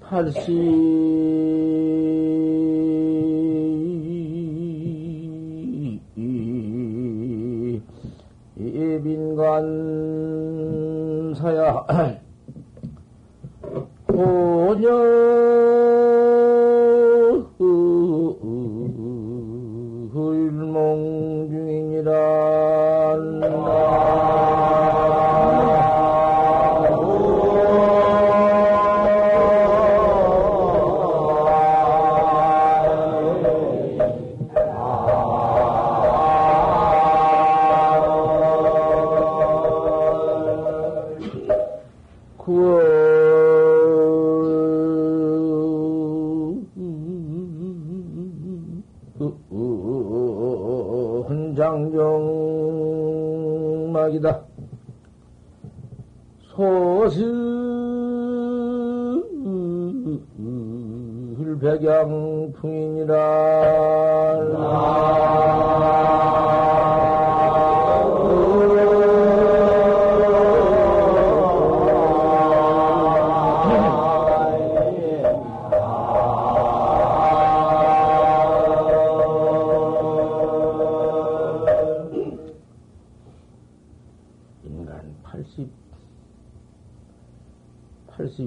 팔십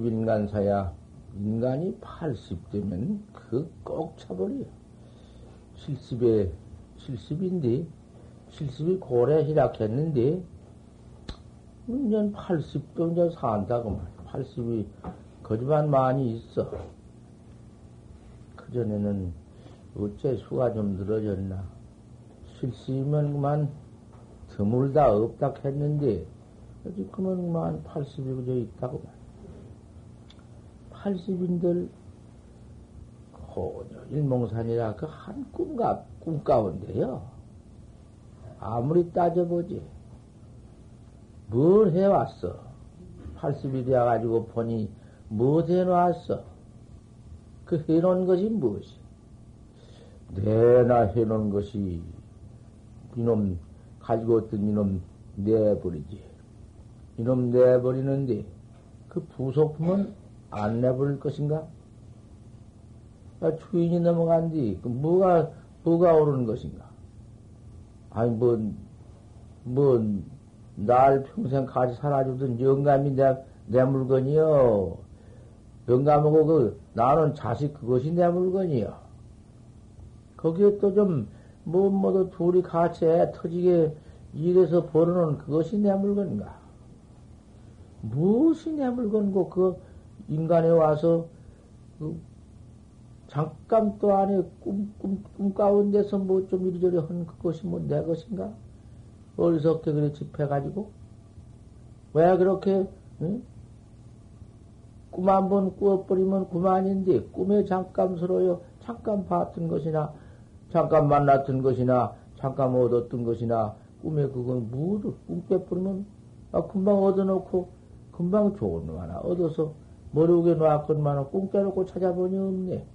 인간 사야 인간이 80되면 그 꼭 차버려. 70에 70인데 70이 고래 희락했는데 년 80도 이제 산다고 말이야. 80이 거지만 많이 있어. 그전에는 어째 수가 좀 늘어졌나. 70이면 그만 드물다 없다 했는데 지금은 그만 80이 그저 있다고 말이야. 80인들 호녀 일몽산이라 그 한 꿈가, 꿈 가운데요. 아무리 따져보지. 뭘 해왔어? 80이 되어가지고 보니 뭐 해놓았어? 그 해놓은 것이 무엇이? 내나 해놓은 것이 이놈 가지고 있던 이놈 내버리지. 이놈 내버리는데 그 부속품은 안 내버릴 것인가? 아, 주인이 넘어간 뒤, 그 뭐가, 뭐가 오르는 것인가? 아니, 뭐, 뭐, 날 평생 같이 살아주던 영감이 내, 내 물건이요. 영감하고 그, 나는 자식 그것이 내 물건이요. 거기에 또 좀, 뭐, 뭐도 둘이 같이 애 터지게 일해서 벌어놓은 그것이 내 물건인가? 무엇이 내 물건고, 그, 인간에 와서 그 잠깐 또 안에 꿈, 꿈, 꿈 가운데서 뭐 좀 이리저리 한 그것이 뭐 내 것인가? 어리석게 그래 집해가지고? 왜 그렇게, 응? 꿈 한 번 꾸어버리면 그만인데, 꿈에 잠깐 서로요, 잠깐 봤던 것이나, 잠깐 만났던 것이나, 잠깐 얻었던 것이나, 꿈에 그건 모두 꿈 깨버리면, 아, 금방 얻어놓고, 금방 좋은 거 하나 얻어서, 머리에 놨건만 꿈 깨놓고 찾아보니 없네.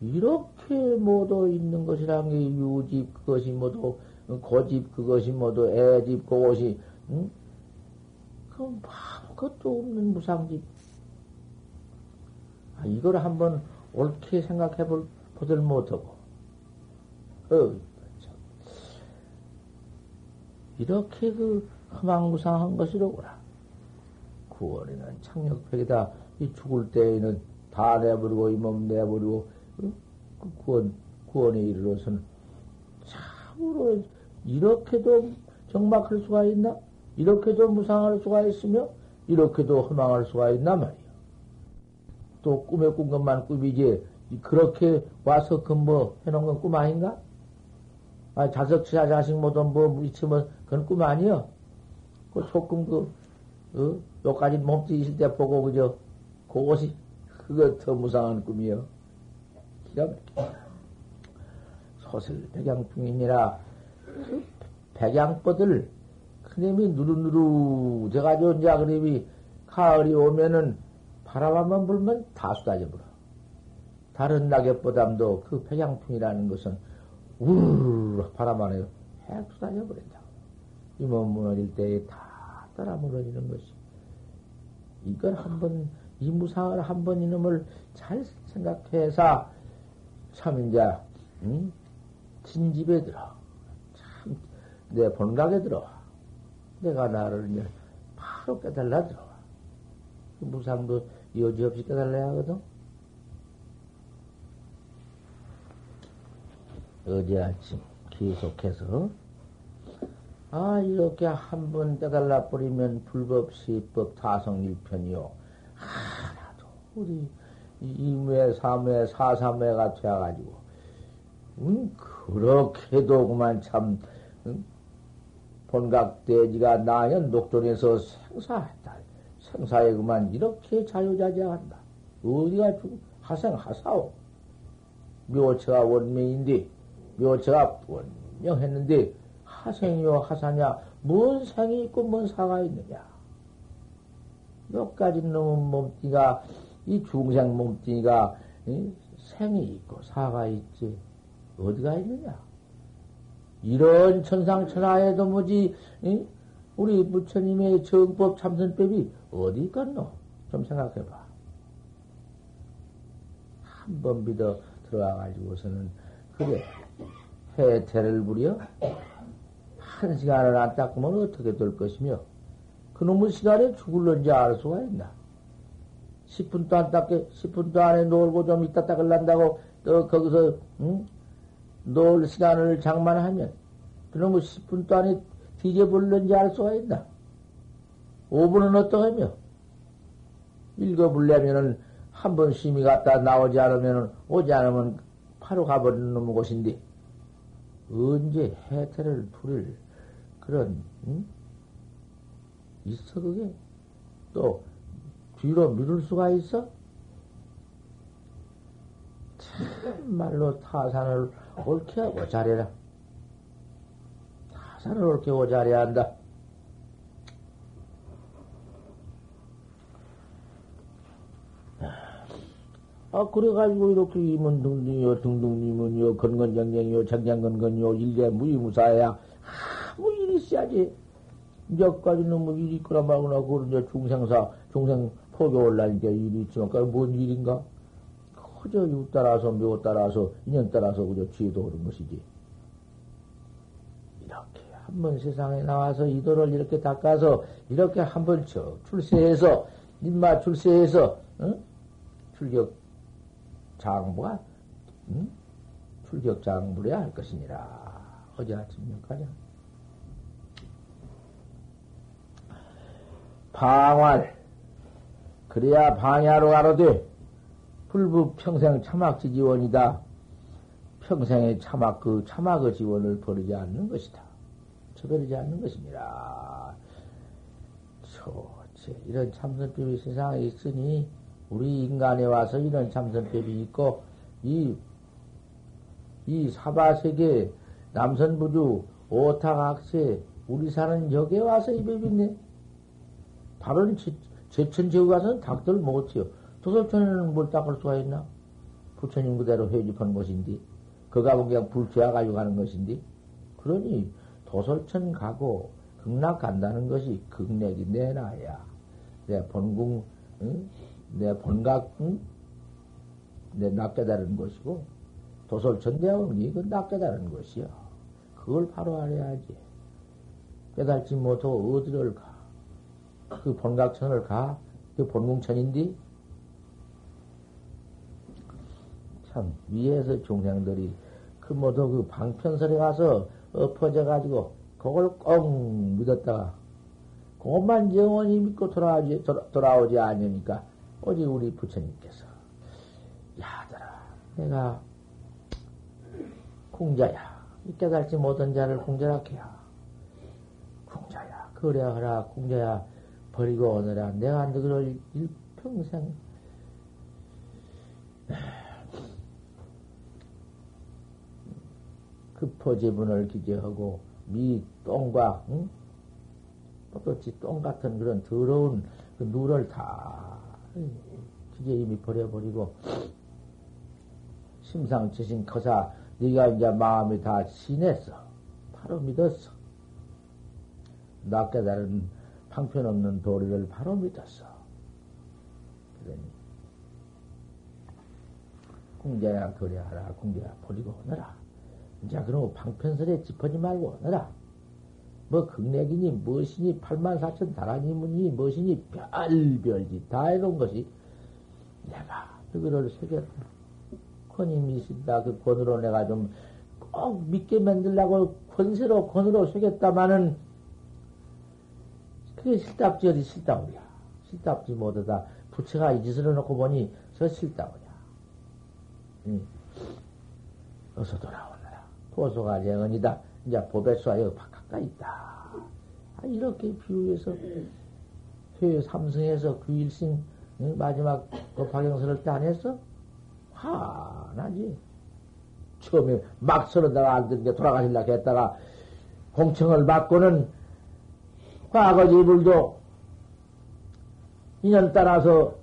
이렇게 모두 있는 것이란 게 유집 그것이 모두 고집 그것이 모두 애집 그것이 응? 그럼 아무것도 없는 무상집. 아, 이걸 한번 옳게 생각해 볼, 보들 못하고. 어, 이렇게 그 허망무상한 것이로구나. 9월에는 창력팩이다. 이 죽을 때에는 다 내버리고 이 몸 내버리고 어? 그 구원 구원에 이르러서는 참으로 이렇게도 정막할 수가 있나? 이렇게도 무상할 수가 있으며 이렇게도 허망할 수가 있나 말이야. 또 꿈에 꾼 것만 꿈이지 그렇게 와서 근뭐 해놓은 건 꿈 아닌가? 아 자석 치자 자식 모두 뭐 미치면 그건 꿈 아니여. 그 소금 그 어? 요까지 몸뚱이 있을 때 보고 그저 그것이 그거 더 무상한 꿈이요. 기가 막혀. 소설 백양풍이니라 그 백양뻗을 그놈이 누르누르 돼가지고 이제 그놈이 가을이 오면은 바람 한번 불면 다 쏟아져 버려. 다른 낙엽보담도 그 백양풍이라는 것은 우르르 바람 안에 핵 쏟아져 버린다. 이 몸 무너질 때에 다 따라 무너지는 것이. 이걸 한번, 이 무상을 한번 이놈을 잘 생각해서 참 이제, 응? 진집에 들어. 참, 내 본각에 들어와. 내가 나를 이제 바로 깨달라 들어와. 그 무상도 여지없이 깨달아야 하거든. 어제 아침 계속해서. 아 이렇게 한 번 깨달아 버리면 불법 시법 타성일편이요. 하나도 우리 이무의 삼회 사삼회가 되어가지고. 음, 그렇게도 그만 참 음, 본각대지가 나연 녹존에서 생사했다. 생사에 그만 이렇게 자유자재한다. 어디가 하생 하사오? 묘체가 원명인데 묘체가 분명했는데 하생이요 하사냐 뭔 생이 있고 뭔 사가 있느냐 여기까지 놈은 몸뚱이가 이 중생 몸뚱이가 이 생이 있고 사가 있지 어디가 있느냐 이런 천상천하에도 뭐지 이? 우리 부처님의 정법 참선법이 어디 있겠노? 좀 생각해봐. 한 번 믿어 들어와가지고서는 그래 해태를 부려 한 시간을 안 닦으면 어떻게 될 것이며 그놈의 시간에 죽을런지 알 수가 있나? 10분도 안 닦게 10분도 안에 놀고 좀 이따 닦을란다고 또 거기서 응? 놀 시간을 장만하면 그놈의 10분도 안에 뒤져볼런지 알 수가 있나? 5분은 어떠하며? 읽어볼려면은 한 번 심히 갔다 나오지 않으면 오지 않으면 바로 가버리는 곳인데 언제 해태를 부릴 그런 응? 있어 그게 또 뒤로 미룰 수가 있어? 참말로 타산을 옳게 하고 잘해라. 타산을 옳게 잘해야 한다. 아, 그래가지고 이렇게 이문 등등이요, 등등이문이요, 건건정정이요, 장장건건이요, 일개 무이무사야. 아무 일이 있어야지. 몇가지 놈의 일이 있거나 말거나, 그걸 이제 중생사, 중생 포교 올라니까 일이 있지만, 그뭔 일인가? 그저 유 따라서, 묘 따라서, 인연 따라서, 그저 취도 그런 것이지. 이렇게 한번 세상에 나와서 이도를 이렇게 닦아서, 이렇게 한번 쳐, 출세해서, 입마 출세해서, 응? 출격 장부가 응? 출격 장부려야 할 것이니라. 어제 아침 몇가냐? 방활 그래야 방야로 가로되 불부 평생 참학지 지원이다. 평생의 참학 그 참학의 지원을 버리지 않는 것이다. 저버리지 않는 것입니다. 좋지. 이런 참선법이 세상에 있으니 우리 인간에 와서 이런 참선법이 있고, 이, 이 사바세계, 남선부주, 오타각세, 우리 사는 여기에 와서 이 법이 있네. 다른 제천 지역 가서는 닭들 못해요. 도솔천에는 뭘 닦을 수가 있나? 부처님 그대로 회집한 것인데, 그 가면 그냥 불쾌하 가지고 가는 것인데, 그러니 도솔천 가고 극락 간다는 것이 극락이 내나야. 내 본궁, 응? 내 본각, 응? 내 낚깨다른 것이고, 도솔천대하고는 이건 낚깨다른 것이야. 그걸 바로 알아야지. 깨달지 못하고 어디를 가? 그 본각천을 가? 그 본궁천인데? 참, 위에서 중생들이 그 모두 그 방편설에 가서 엎어져가지고, 그걸 꼭 믿었다가, 그것만 영원히 믿고 돌아오지, 돌아, 돌아오지 않으니까, 어제 우리 부처님께서 야들아 내가 공자야. 깨달지 못한 자를 공자라 해야. 공자야 그래하라 공자야. 버리고 오느라 내가 너를 일평생. 급포지분을 기재하고 미 똥과 응? 또치 똥 같은 그런 더러운 그 누를 다 기계 이미 버려버리고 심상치신 거사 네가 이제 마음이 다 신했어. 바로 믿었어. 나 깨달은 방편 없는 도리를 바로 믿었어. 그러니 궁자야 거래하라 궁자야 버리고 오너라. 이제 그럼 방편설에 짚어지 말고 오너라. 뭐 극내기니 무엇이니 8만 4천 다라니문이 무엇이니 별별지 다 해놓은 것이 내가 그거를 새겼다. 권임이 있다. 그 권으로 내가 좀 꼭 믿게 만들라고 권세로 권으로 새겼다마는 그게 실답지 어디 실다우랴. 실답지 못하다. 부처가 이 짓을 해놓고 보니 저 실다우랴. 응. 어서 돌아오너라. 도소가 영언이다. 이제 보배수가 여기 가 까이 있다. 아, 이렇게 비유해서 회 삼성에서 규일신 응? 마지막 그 박영선을 때안 했어? 화나지. 처음에 막 서러다가 안 듣는 게 돌아가시려고 했다가 공청을 받고는 과거 지불도 인연 따라서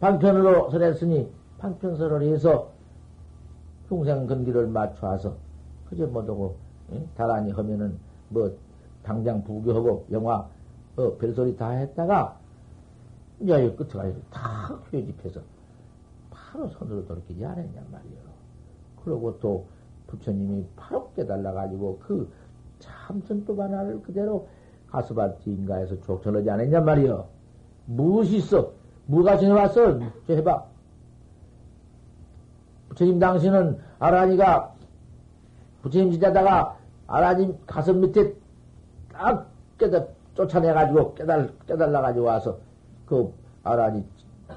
방편으로 설했으니 방편설을 해서 흉생 근기를 맞춰서 그저 못하고 다란히 하면은 뭐 당장 부교하고 영화 어, 별소리 다 했다가 이제 끝에 가서 다 회집해서 바로 손으로 돌이키지 않았냔 말이요. 그러고 또 부처님이 바로 깨달아가지고 그 참선법 하나를 그대로 가스밭 인가에서 족절하지 않았냔 말이요. 무엇이 있어? 뭐가 전해왔어? 저 해봐. 부처님 당신은 아라니가 부처님 지자다가 아라님 가슴 밑에 딱 깨달, 쫓아내가지고 깨달, 깨달아가지고 와서 그 아라니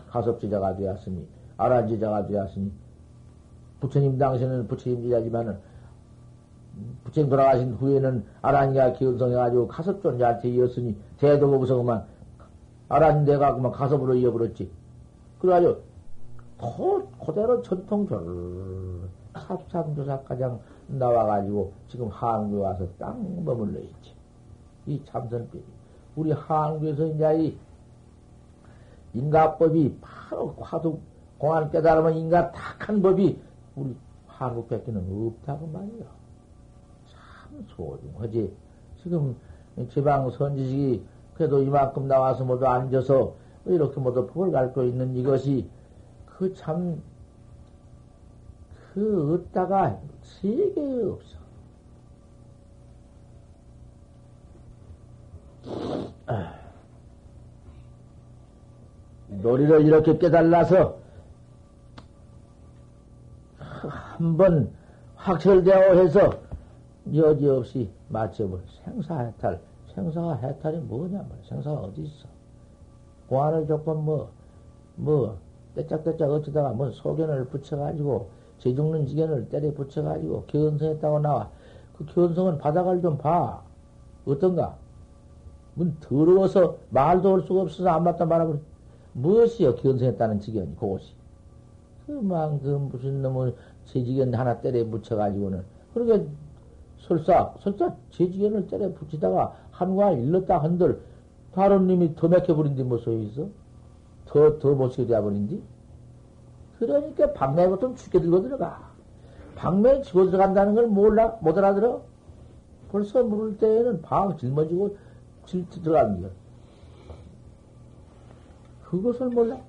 가섭 지자가 되었으니, 아란 지자가 되었으니, 부처님 당시에는 부처님 지자지만은, 부처님 돌아가신 후에는 아란이가 기운성해가지고 가섭 존재한테 이었으니, 대도 없어 그만, 아란 내가 그만 가섭으로 이어버렸지. 그래가지고, 고, 그대로 전통절, 삽삼조사가장 나와가지고, 지금 한국에 와서 딱 머물러 있지. 이 참선법이. 우리 한국에서 이제 이 인가법이 바로 화두 공안 깨달으면 인가 탁한 법이 우리 한국 밖에는 없다고 말이야. 참 소중하지. 지금 지방 선지식이 그래도 이만큼 나와서 모두 앉아서 이렇게 모두 법을 갈고 있는 이것이 그 참, 그 얻다가 세계에 없어. 놀이를 이렇게 깨달아서 한 번 확철되어 해서 여지없이 맞춰볼 생사해탈. 생사가 해탈이 뭐냐 말이야. 생사가 어디 있어. 공안을 조건 뭐, 뭐, 떼짝떼짝 어쩌다가 뭐 소견을 붙여가지고 제 죽는 지견을 때려 붙여가지고 견성했다고 나와. 그 견성은 바닥을 좀 봐. 어떤가? 문 더러워서 말도 할 수가 없어서 안 맞다 말하고 무엇이여 견성했다는 지견이 그것이 그만 그 무슨 놈의 제지견 하나 때려 붙여가지고는 그러니까 설사 설사 제지견을 때려 붙이다가 한과 일렀다 한들 다른 놈이 더 맥혀버린디 뭐 소용 있어? 더 더 못시게 되어버린디? 그러니까 방매 같은 죽게 들고 들어가 방매 치고 들어간다는 걸 몰라 못 알아들어 벌써 물을 때에는 방 짊어지고 질 들어가는 거야. 그것을 몰라?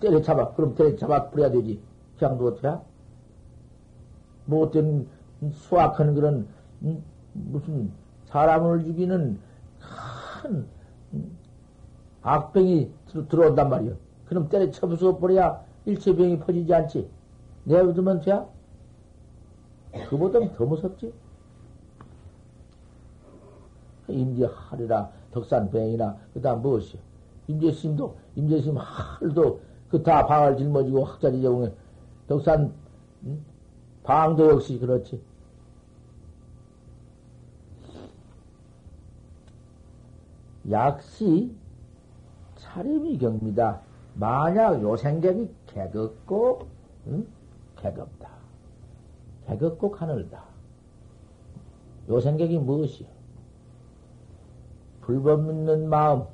때려잡아. 그럼 때려잡아 뿌려야 되지. 그냥도 어떻게? 못된 수학하는 그런, 음, 무슨 사람을 죽이는 큰 악병이 들어온단 말이야. 그럼 때려쳐 부숴 버려야 일체병이 퍼지지 않지. 내두면 돼? 그보다 더 무섭지. 임재하리라 덕산뱅이나 그 다음 무엇이요? 임재심도 임재심 할도 그 다 방을 짊어지고 학자리 제공에 덕산 음? 방도 역시 그렇지. 약시 차림이 경미다. 만약 요 생각이 개겁고 응? 개겁다. 개겁고 가늘다. 요 생각이 무엇이요? 불법 믿는 마음,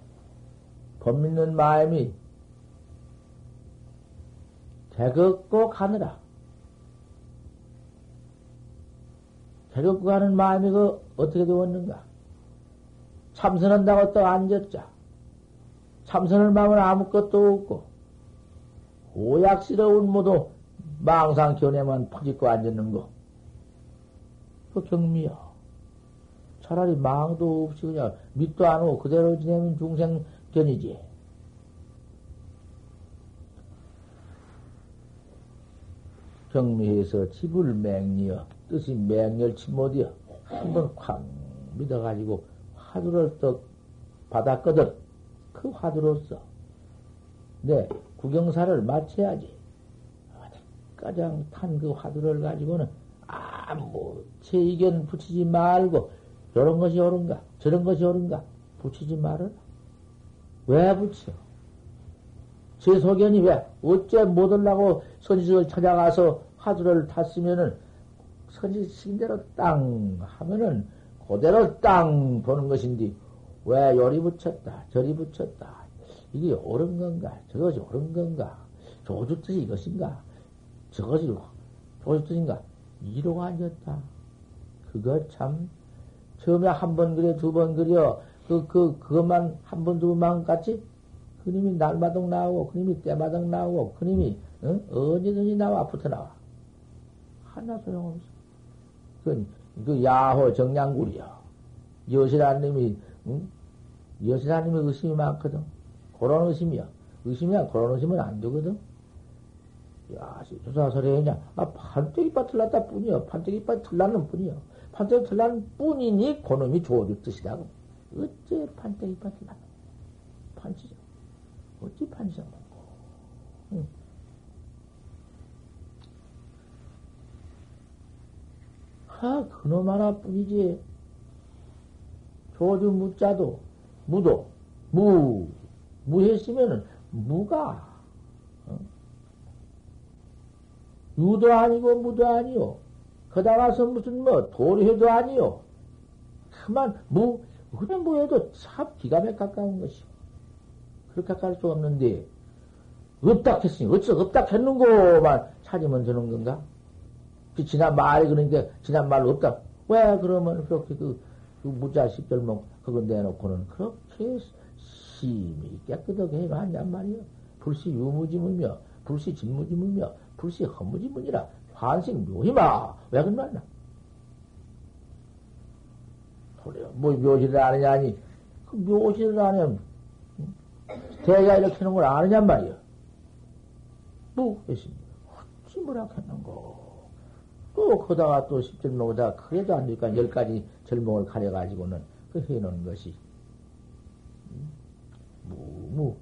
법 믿는 마음이 개겁고 가느라. 개겁고 가는 마음이 그 어떻게 되었는가? 참선한다고 또 앉았자. 참선을 마면 아무것도 없고, 오약스러운 모두 망상 견해만 퍼짓고 앉았는 거. 그 경미야. 차라리 망도 없이 그냥 밑도 안 오고 그대로 지내면 중생 견이지. 경미해서 집을 맹리어 뜻이 맹렬치 못이여 한번 콱 믿어가지고 화두를 떡 받았거든 그 화두로서 내 구경사를 마쳐야지. 가장 탄 그 화두를 가지고는 아무 제 의견 붙이지 말고 이런 것이 옳은가 저런 것이 옳은가 붙이지 말아라. 왜 붙여? 제 소견이 왜? 어째 못 올라고 선지식을 찾아가서 화두를 탔으면은 선지식인 대로 땅 하면은 그대로 땅 보는 것인데 왜 요리 붙였다 저리 붙였다 이게 옳은 건가 저것이 옳은 건가 조주 뜻이 이것인가 저것이 조주 뜻인가 이로가 아니었다 그거 참 처음에 한 번 그려 두 번 그려 그, 그, 그것만 한 번, 두 번만 같이 그님이 날마당 나오고, 그님이 때마당 나오고, 그님이, 응? 언제든지 나와, 붙어 나와. 하나 소용없어. 그, 그 야호 정량굴이야. 여신아님이, 응? 여신아님의 의심이 많거든. 그런 의심이야. 의심이야. 그런 의심은 안 되거든. 야, 조사설에 했냐? 아, 판때기밭 틀렸다 뿐이야. 판때기밭 틀렸는 뿐이야. 판때기 틀렸는 뿐이니, 그놈이 조주 뜻이라고. 어째 판때기밭 틀렸는 판치죠. 어찌 판치죠. 응. 아, 그놈 하나뿐이지. 조주 무자도, 무도, 무, 무했으면은, 무가, 어? 유도 아니고 무도 아니요. 거다 가서 무슨 뭐, 도리해도 아니요. 그만, 무, 그냥 뭐해도 참 기가 막 가까운 것이요. 그렇게 가까울 수 없는데, 없다 했으니, 어찌 없다 했는고만 찾으면 되는 건가? 그 지난 말이 그러니까 지난 말로 없다. 왜 그러면 그렇게 그, 그 무자 십절목 그거 내놓고는 그렇게 심히 깨끗하게 해놨냔 말이요. 불시 유무지문이며 불시 진무지문이며 불시 허무지문이라 환생 묘히마 왜 그러나? 그래 뭐 묘시를 아느냐 아니 그 묘시를 아면 대가 이렇게 하는 걸 아느냔 말이요. 뭐 했습니다. 어찌 뭐라 했는고. 또 거다가 또 십절목에다 그래도 안 되니까 열 가지 절목을 가려가지고는 그 해놓은 것이 무무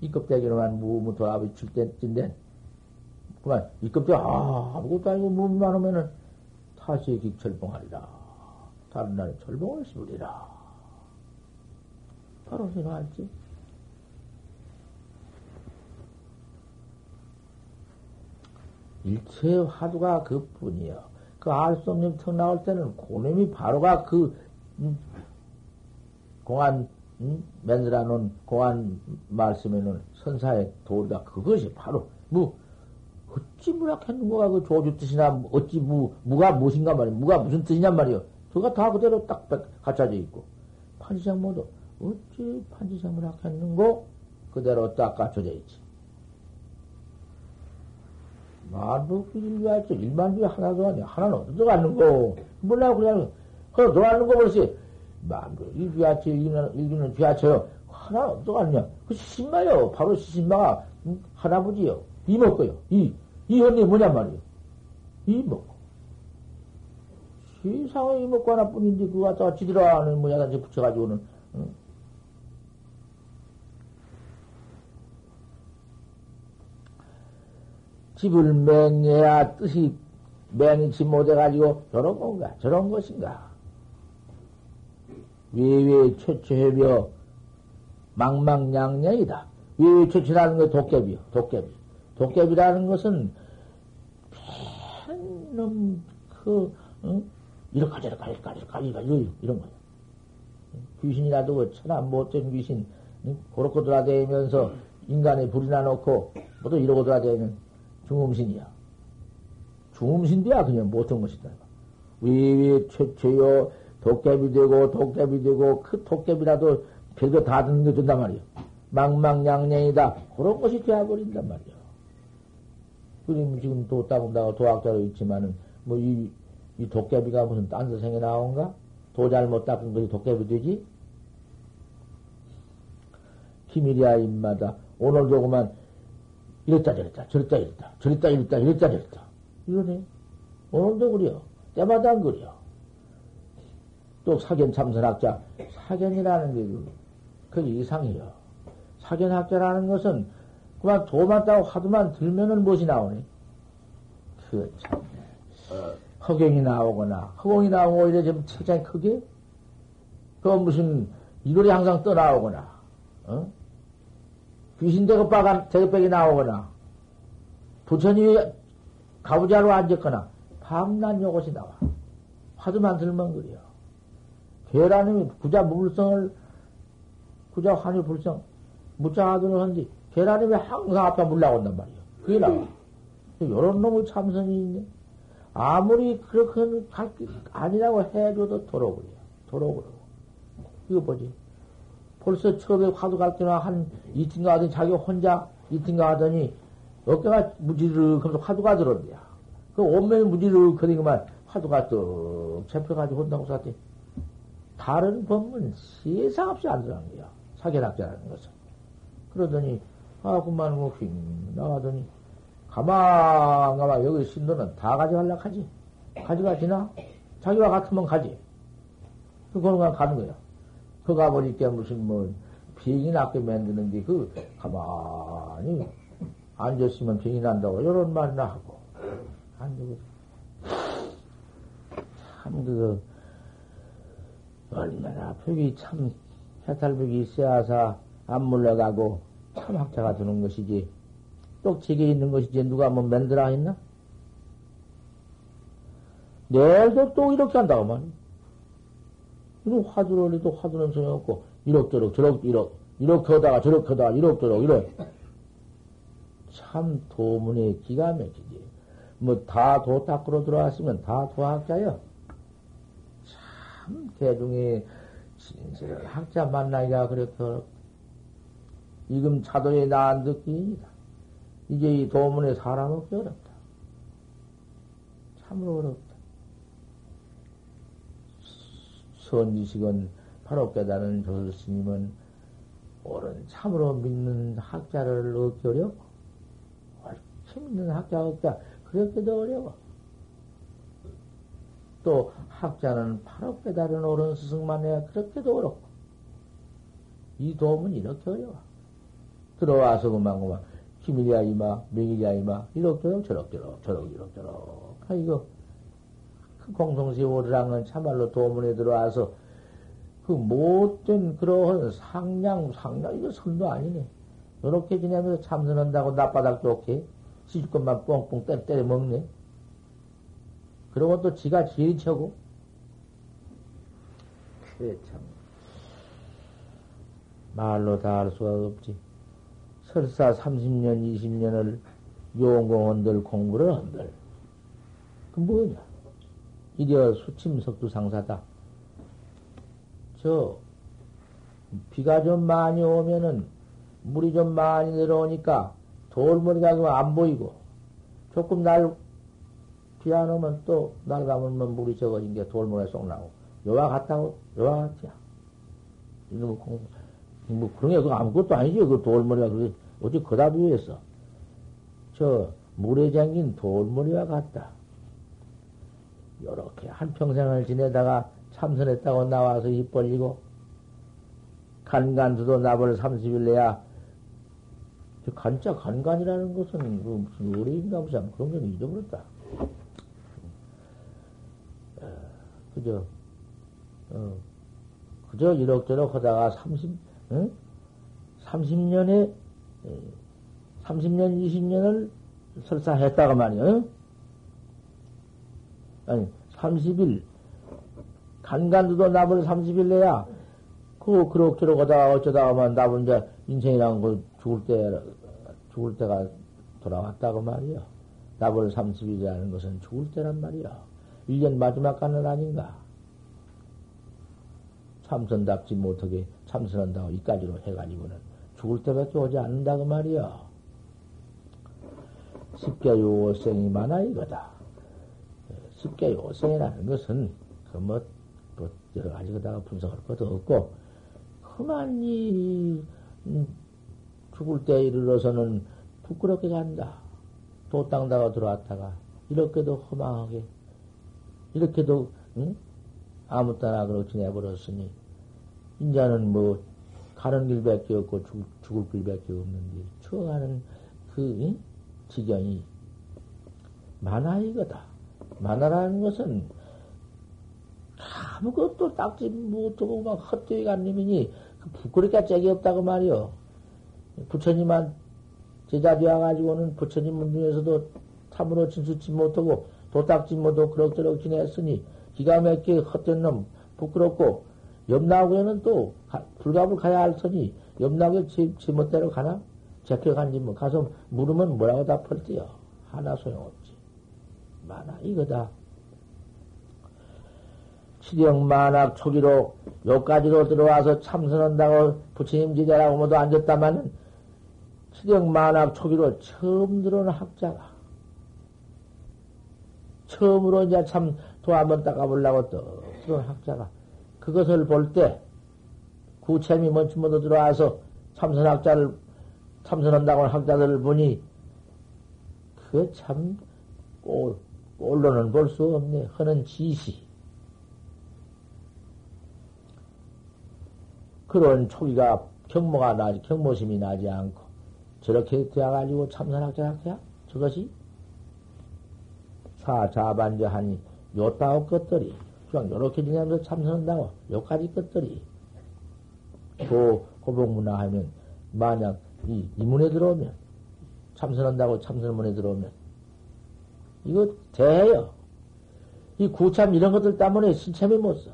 이껍데기로만 무 무 도합이 출 때인데. 그만 이껍데기 아 아무것도 아니고 무무만 하면은 다시 객철봉하리라 다른 날에 철봉을 씹으리라. 바로 생각할지? 일체 화두가 그 뿐이요. 그알 수 없는 턱 나올 때는 고놈이 바로가 그, 음, 공안, 음, 맨스라 놓은 공안 말씀에는 선사의 도리가 그것이 바로, 뭐, 어찌 무락했는 거가 그 조주 뜻이나, 어찌 무, 무가 무엇인가 말이야. 무가 무슨 뜻이냔 말이야. 그가 다 그대로 딱 갖춰져 있고. 판지생 모두, 어찌 판지생 무락했는 거? 그대로 딱 갖춰져 있지. 만부일비하죠. 일만주에 하나도 아니야. 하나는 어디 들어가는 거. 몰라, 그냥, 그냥 들어가는 거 벌써. 만부 일비하죠. 일기는. 하나는 어디 들어가느냐. 그 시신마요. 바로 시신마가 음, 할아버지요. 이먹고요. 이, 이 언니 뭐냔 말이요. 이먹고. 세상에 이먹고 하나뿐인데 그거 갖다가 지들어가는 모양을 붙여가지고는, 응? 집을 맹해야 뜻이 맹치 못해가지고 저런 건가 저런 것인가 외외 최초해며 망망냥냥이다 외외 최초라는 게 도깨비요 도깨비 도깨비라는 것은 놈, 그, 응? 이렇게 저렇게 이렇게 저렇게 이렇게 이런 거야. 귀신이라도 천안 못된 귀신, 응? 그렇게 돌아다니면서 인간의 불이나 놓고, 모두 이러고 돌아다니는 중음신이야. 중음신도야 그냥 못한 것이다. 위위 최초요 도깨비 되고, 도깨비 되고, 그 도깨비라도 별거 다 듣는 게 된단 말이야. 망망양냥이다. 그런 것이 되어버린단 말이야. 그럼 지금 도 따군다고 도학자로 있지만은, 뭐, 이, 이 도깨비가 무슨 딴 세상에 나온가? 도 잘 못 닦은 것이 도깨비 되지? 기밀이야, 입마다. 오늘도 그만, 이랬다 저랬다, 저랬다 이랬다, 저랬다 이랬다, 이랬다 저랬다. 이러네. 오늘도 그래요. 때마다 안 그래요. 또 사견 참선학자, 사견이라는 게, 그게 이상해요. 사견학자라는 것은 그만 도만 따고 화두만 들면은 무엇이 나오네? 그 참. 허경이 나오거나, 허공이 나오고 오히려 좀 책장이 크게? 그 무슨, 이론이 항상 떠나오거나, 어? 귀신 대급박한 대급백이 나오거나, 부처님이 가부자로 앉았거나, 밤낮 요것이 나와. 화두만 들면 그래요. 계란님이 구자 무불성을, 구자 환유 불성, 무자하도록 한지, 계란님이 항상 앞에 물 나온단 말이에요. 그게 나와. 요런 놈의 참선이 있네. 아무리 그렇게 갈게 아니라고 해줘도 도로 그래요. 도로 그러고. 이거 뭐지? 벌써 처음에 화두 갈 때나 한 이틀가 하더니 자기 혼자 이틀가 하더니 어깨가 무지르 하면서 화두가 들어온대야. 그 온면이 무지르 거리고만 화두가 뚝 잡혀가지고 혼다고 샀더니 다른 법문 세상 없이 안 들어간 거야. 사견학자라는 것은. 그러더니 아 그만 뭐 휙 나가더니 가만 가만 여기 신도는 다 가져갈라 하지. 가져가지나? 자기와 같으면 가지. 그거는 가는 거야. 그 가보니까 무슨 뭐 병이 낫게 만드는데 그 가만히 앉았으면 병이 난다고 이런 말이나 하고 안 되고 참 그 얼마나 벽이 참 해탈벽이 있어야사 안 물러가고 참 학자가 되는 것이지 또 제게 있는 것이지 누가 뭐 만들어 했나? 내일도 또 이렇게 한다고 말이야. 이런 화두를 올려도 화두는 소용없고, 이럭저럭, 저럭, 이럭, 이렇게 하다가 저렇게 하다가 이럭저럭, 이래. 참 도문에 기가 막히지. 뭐 다도 닦으러 들어왔으면 다 도학자요. 참 대중이 진실 학자 만나기가 어렵다. 지금 차도에 나안 듣기입니다. 이제 이 도문에 사람 없기 어렵다. 참으로 어렵다. 선지식은 바로 깨달은 조설 스님은 옳은 참으로 믿는 학자를 얻기 어렵고, 옳게 믿는 학자 얻기가 그렇게도 어려워. 또 학자는 바로 깨달은 옳은 스승만 해야 그렇게도 어렵고, 이 도움은 이렇게 어려워. 들어와서 그만 그만 기밀이야 이마, 명이야 이마, 이럭저럭 저럭저럭 저럭 이럭저럭. 아 이거 그 공통세월이랑은 참말로 도문에 들어와서 그 못된 그러한 상냥, 상냥, 이거 선도 아니네. 이렇게 지내면서 참선한다고 낮바닥 좋게 시집 것만 뻥뻥 때려 먹네. 그러고 또 지가 제일 쳐고. 그래, 참. 말로 다할 수가 없지. 설사 30년, 20년을 용공원들 공부를 한들. 그 뭐냐? 이려 수침석두 상사다. 저, 비가 좀 많이 오면은 물이 좀 많이 내려오니까 돌머리가 안 보이고 조금 날, 오면 또날 가면 물이 적어진 게 돌머리가 쏙 나오고 여와 같다고, 여와 같지야. 이놈 공, 뭐 그런 게 그거 아무것도 아니지. 그 돌머리가 그게 어찌 그다 비했어. 저 물에 잠긴 돌머리와 같다. 요렇게 한평생을 지내다가 참선했다고 나와서 입 벌리고, 간간두도 나벌 30일 내야, 간자 간간이라는 것은 그 무슨 의뢰인가 무슨 그런 건 잊어버렸다. 어, 그저, 어, 그저 이럭저럭 하다가 30, 응? 30년에, 30년, 20년을 설사 했다가 말이야. 응? 아니, 30일, 간간두도 나을 30일 내야, 그, 그럭저럭 하다가 어쩌다가만 나분 이제 인생이란 거 죽을 때, 죽을 때가 돌아왔다고 말이야. 나을 30일이라는 것은 죽을 때란 말이야. 1년 마지막 간은 아닌가. 참선답지 못하게 참선한다고 이까지로 해가지고는 죽을 때밖에 오지 않는다 그 말이야. 십계 요생이 많아 이거다. 십계 요생이라는 것은 그뭐 뭐 여러 가지 거다가 분석할 것도 없고 그만 이 음, 죽을 때 이르러서는 부끄럽게 간다. 도땅다가 들어왔다가 이렇게도 허망하게 이렇게도 응? 아무 따나 그렇게 지내버렸으니 인자는 뭐 가는 길밖에 없고 죽, 죽을 길밖에 없는데 처하는 그 응? 지경이 만화 이거다. 만화라는 것은 아무것도 딱지 못하고 막 헛되이 간 놈이니 그 부끄럽게 짝이 없다고 말이요. 부처님한 제자 되어가지고는 부처님 중에서도 참으로 진수치 못하고 도딱지 못하고 그럭저럭 지냈으니 기가 막히게 헛된 놈 부끄럽고 옆나무에는 또 불갑을 가야 할 터니 옆나무에 제, 제멋대로 가나? 잡혀간지 뭐 가서 물으면 뭐라고 답할 때요 하나 소용없지. 많아 이거다. 치령 만학 초기로 여기까지로 들어와서 참선한다고 부처님 지대라고 모두 앉았다마는 치령 만학 초기로 처음 들어오는 학자가 처음으로 이제 참 도 한번 닦아보려고 또 들어온 학자가 그것을 볼 때 구체미 먼저 모두 들어와서 참선학자를 참선한다고 하는 학자들을 보니 그참 꼴로는 볼 수 없네. 하는 지시. 그런 초기가 경모가 나지, 경모심이 나지 않고 저렇게 되어가지고 참선학자학자 저것이 사자반저하니 요따오 것들이 그냥 요렇게 지내면서 참선한다고 요까지 것들이 또 고복문화 하면 만약 이, 이 문에 들어오면 참선한다고 참선문에 들어오면 이거 대해요. 이 구참 이런 것들 때문에 신참이 못 써.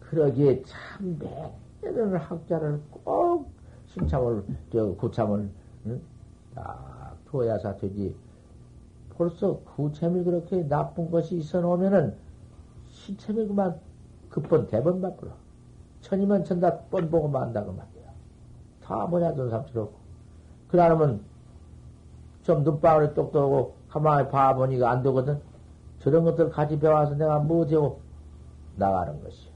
그러기에 참 매년 학자를 꼭 신참을, 저, 구참을, 응? 딱 두어야 사 되지. 벌써 구참이 그렇게 나쁜 것이 있어 놓으면은 신참이 그만 급번 대번 바쁘러. 천이면 천다 뻔 보고 만다고 말이야. 다 뭐냐, 돈 삼스럽고. 그러면 좀 눈방울이 똑똑하고 가만히 봐보니까 안 되거든. 저런 것들 같이 배워서 내가 뭐되고 나가는 것이요.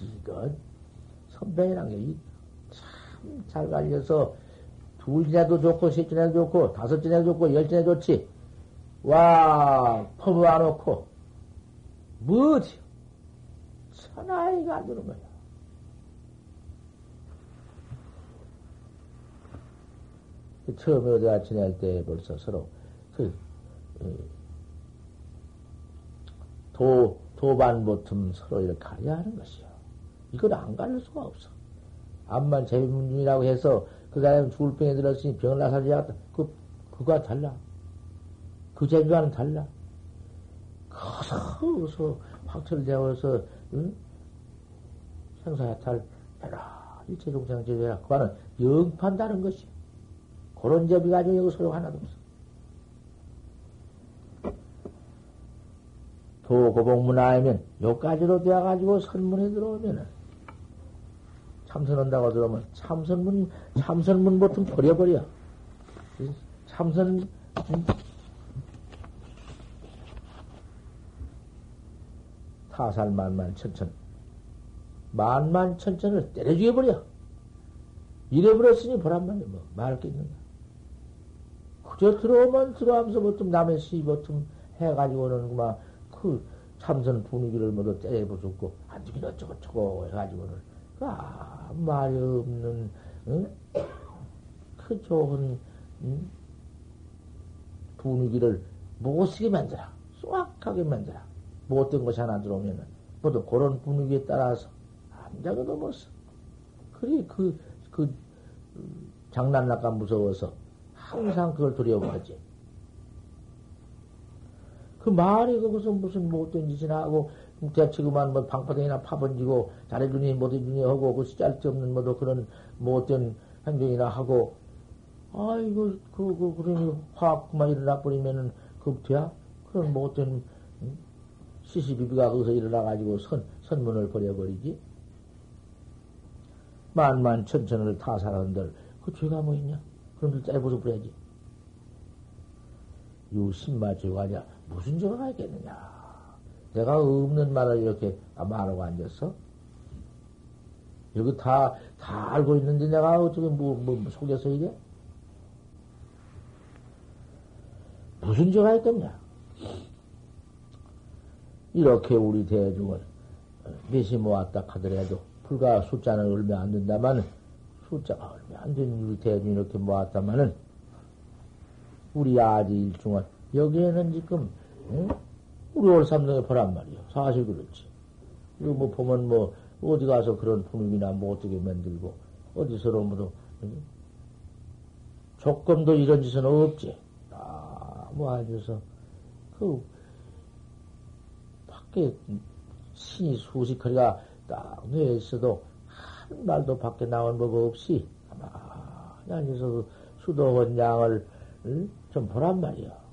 이건 선배이란 게참 잘 갈려서 둘 지내도 좋고, 셋 지내도 좋고, 다섯 지내도 좋고, 열 지내도 좋지. 와, 퍼부어 놓고, 뭐지? 천하이가 안 되는 거야. 처음에 어디가 지낼 때 벌써 서로 그, 도, 도반 보틈 서로 이렇게 가야 하는 것이요. 이걸 안 가릴 수가 없어. 암만 재민이라고 해서 그 사람이 죽을 병에 들었으니 병을 나살리야 그, 그거와 달라. 그 재주와는 달라. 커서 확철되어서, 응? 생사야탈 해라. 일체종생제외라. 그거는 영판다는 것이. 그런 점이 가지고 여기 소용 하나도 없어. 도고복문화하면 요까지로 되어가지고 선문에 들어오면은 참선한다고 들어오면 참선문 참선문 보통 버려버려. 참선 타살 만만 천천 만만 천천을 때려 죽여버려. 이래버렸으니 보란 말이야. 뭐 말할 게 있는가. 그저 들어오면 들어가면서 뭐좀 남의 시, 뭐좀 해가지고는 그만 그 참선 분위기를 모두 때려 부수고, 안 되긴 어쩌고저쩌고 해가지고는, 그 아무 말이 없는, 응? 그 좋은, 응? 분위기를 못쓰게 만들어. 쏘악하게 만들어. 못된 것이 하나 들어오면은, 모두 그런 분위기에 따라서, 앉아도 못 써. 그래, 그, 그, 장난날까 무서워서, 항상 그걸 두려워하지. 그 말이 거기서 무슨 못된 짓이나 하고, 대체 그만 뭐 방파등이나 파번지고, 잘해주니 못해주니 하고, 그 쓸데없는 뭐도 그런 못된 행동이나 하고, 아이고, 그, 그, 그러니 화학 그만 일어나 버리면은, 급태야? 그런 못된, 응? 시시비비가 거기서 일어나가지고 선, 선문을 버려버리지? 만만 천천을 타살한들 그 죄가 뭐 있냐? 그럼들 짤보서 버려야지. 유신마 죄가 아니야. 무슨 죄가 있겠느냐? 내가 없는 말을 이렇게 말하고 앉았어? 여기 다, 다 알고 있는데 내가 어떻게 뭐, 뭐, 뭐 속여서 이게? 무슨 죄가 있겠냐? 이렇게 우리 대중은 몇이 모았다 하더라도 불과 숫자는 얼마 안 된다마는 숫자가 얼마 안 되는 우리 대중이 이렇게 모았다마는 우리 아지 일중은 여기에는 지금 응? 우리 올삼동에 보란 말이요. 사실 그렇지. 이거 뭐 보면 뭐 어디 가서 그런 분위기나 뭐 어떻게 만들고 어디서로 뭐도 응? 조금도 이런 짓은 없지. 아뭐 앉아서 그 밖에 신이 수식거리가 딱 뇌에 있어도 한 말도 밖에 나온 법 없이 가만히 앉아서 그 수도원 양을 응? 좀 보란 말이야.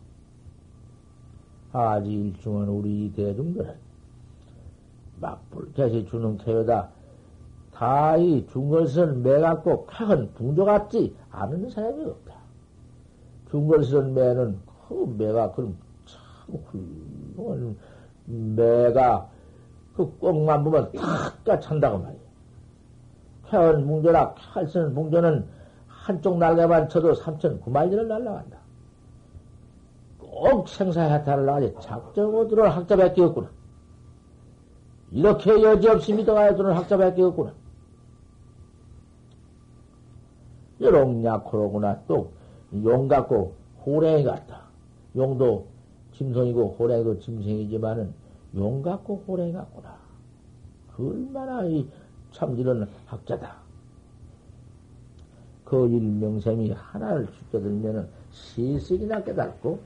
아지 일중은 우리 대중들은 막불 개시 주는 개요다. 다이 중걸선 매갖고 칵은 붕조 같지 않은 사람이 없다. 중걸선 매는 그 매가 그럼 참 훌륭한 매가 그 꽁만 보면 탁 찬다고 말이야. 태원 뭉조나 칼선 뭉조는 한쪽 날개만 쳐도 삼천 구마일을 날라간다. 꼭 생사해탈을 하지 들어올 학자밖에 없구나. 이렇게 여지없이 믿어가야 들어올 학자밖에 없구나. 여롱약호로구나. 또, 용 같고 호랭이 같다. 용도 짐승이고 호랭이도 짐승이지만은 용 같고 호랭이 같구나. 얼마나 이 참 이런 학자다. 그 일명sem이 하나를 죽여들면은 시식이나 깨닫고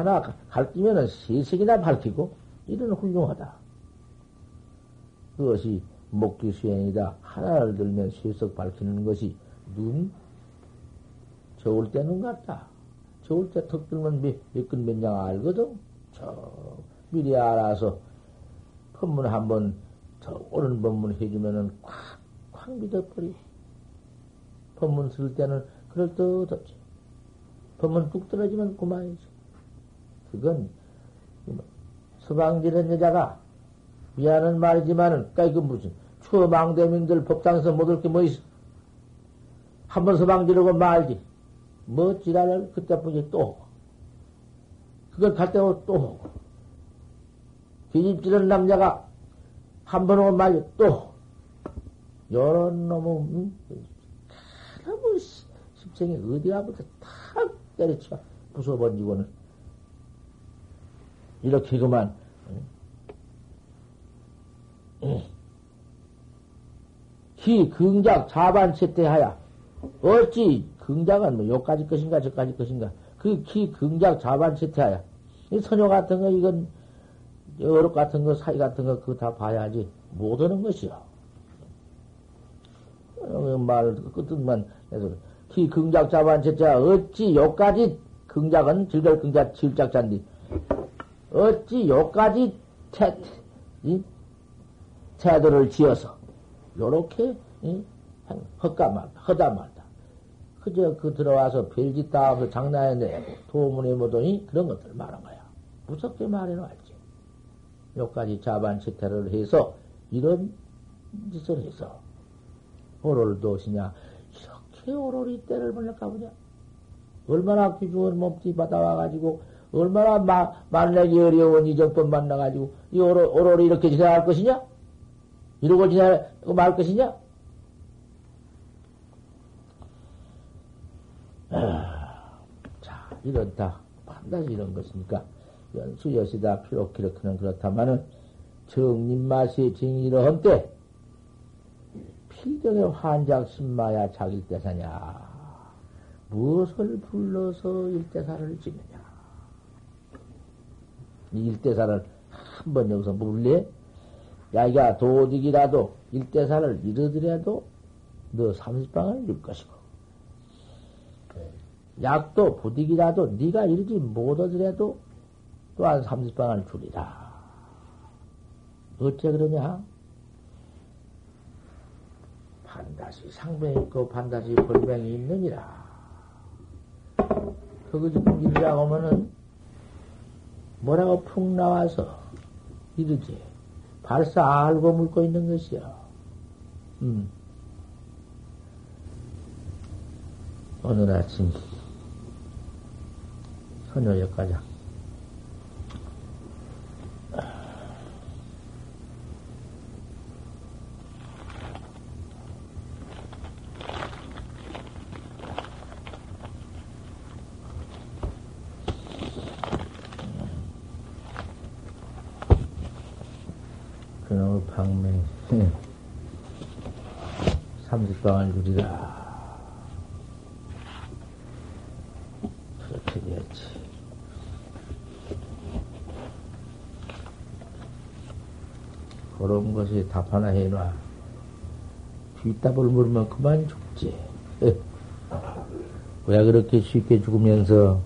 하나 가르치면은 세색이나 밝히고 이런 훌륭하다. 그것이 목기 수행이다. 하나를 들면 세석 밝히는 것이 눈, 저울 때 눈 같다. 저울 때 턱 들면 몇, 몇근 몇냥 알거든. 저 미리 알아서 법문 한번 더 옳은 법문 해주면은 콱, 콱 믿어버리. 법문 쓸 때는 그럴 듯 없지. 법문 뚝 떨어지면 그만이지. 그건 서방지는 여자가 미안한 말이지만은 까이 그 무슨 추망대민들 법당에서 못 올 게 뭐 있어? 한번 서방지르고 말지. 뭐 지랄을 그때뿐이 또 하고. 그걸 갈 때고 또 하고. 뒤집지는 남자가 한 번 오고 말지 또 요런 놈은 응? 너무 십생이 어디 가부터 탁 때려쳐 부숴번지고는 이렇게 그만. 기 긍작 자반채태하야. 어찌 긍작은 뭐 요까지 것인가 저까지 것인가. 그 기 긍작 자반채태하야. 이 선녀 같은 거 이건 여러 같은 거 사이 같은 거 그거 다 봐야지. 못 오는 것이요 말 끝만 해서 기 긍작 자반채태야. 어찌 요까지 긍작은 즐걸 긍작 질작잔디 어찌 요까지 태, 이, 태도를 지어서, 요렇게, 이, 헛가 말다, 허다 말다. 그저 그 들어와서 별짓 다 하면서 장난했네. 도문에 뭐더니 그런 것들 말한 거야. 무섭게 말해놓았지. 요까지 자반치태를 해서 이런 짓을 해서 오롤 도시냐. 이렇게 오롤이 때를 벌릴까 보냐. 얼마나 귀중한 몸띠 받아와가지고 얼마나 마, 만나기 어려운 이 정법 만나가지고, 이 오롤, 오롤이 이렇게 지나갈 것이냐? 이러고 지나고 말 것이냐? 아, 자, 이런다. 반드시 이런 것이니까, 연수 여시다 필요 기록하는 그렇다마는, 정립마시 징이러 한때, 필경의 환작 신마야 자길대사냐. 무엇을 불러서 일대사를 찍느냐. 일대사를 한 번 여기서 물래? 야가 도둑이라도 일대사를 잃어더라도 너 삼십방을 잃을 것이고 약도 부득이라도 네가 이르지 못하더라도 또한 삼십방을 줄이라. 어째 그러냐? 반드시 상병이 있고 반드시 벌병이 있느니라. 그거 지금 이르라고 하면은 뭐라고 푹 나와서 이르지. 발사 알고 물고 있는 것이야. 음. 오늘 아침 선녀역가장 그놈의 방맹 30방을 줄이라 그렇게 되었지. 그런 것이 답 하나 해놔. 뒷답을 물으면 그만 죽지. 왜 그렇게 쉽게 죽으면서